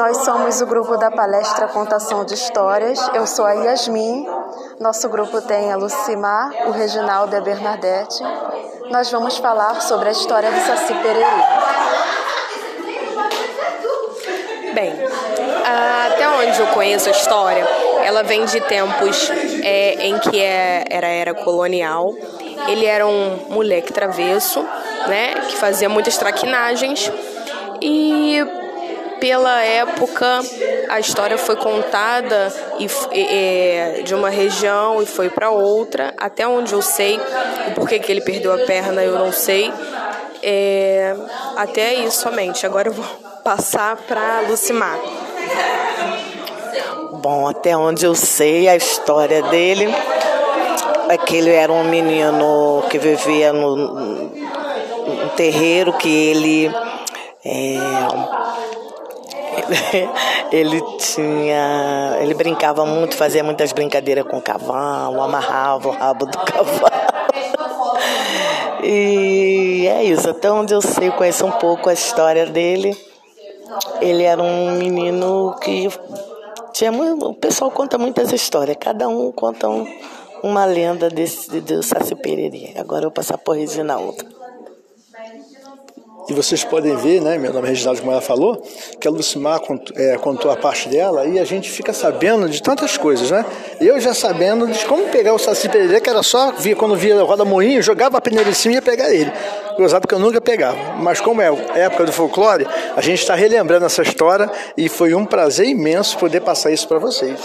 Nós somos o grupo da palestra Contação de Histórias. Eu sou a Yasmin. Nosso grupo tem a Lucimar, o Reginaldo e a Bernadette. Nós vamos falar sobre a história do Saci Pererê. Bem, até onde eu conheço a história, ela vem de tempos é, em que é, era era colonial. Ele era um moleque travesso, né, que fazia muitas traquinagens e pela época a história foi contada e, e, de uma região e foi para outra, até onde eu sei o porquê que ele perdeu a perna eu não sei. É, até isso somente. Agora eu vou passar para Lucimar. Bom, até onde eu sei a história dele é que ele era um menino que vivia no, no terreiro que ele é, ele tinha. Ele brincava muito, fazia muitas brincadeiras com o cavalo, amarrava o rabo do cavalo. E é isso, até onde eu sei, conheço um pouco a história dele. Ele era um menino que tinha muito, o pessoal conta muitas histórias, cada um conta um, uma lenda desse do Saci Pererê. Agora eu vou passar por Reginaldo. E vocês podem ver, né, meu nome é Reginaldo, como ela falou, que a Lucimar contou, é, contou a parte dela e a gente fica sabendo de tantas coisas, né? Eu já sabendo de como pegar o Saci Pererê, que era só, via, quando via roda moinho, jogava a peneira em cima e ia pegar ele. Gozado que eu nunca pegava. Mas como é época do folclore, a gente está relembrando essa história e foi um prazer imenso poder passar isso para vocês.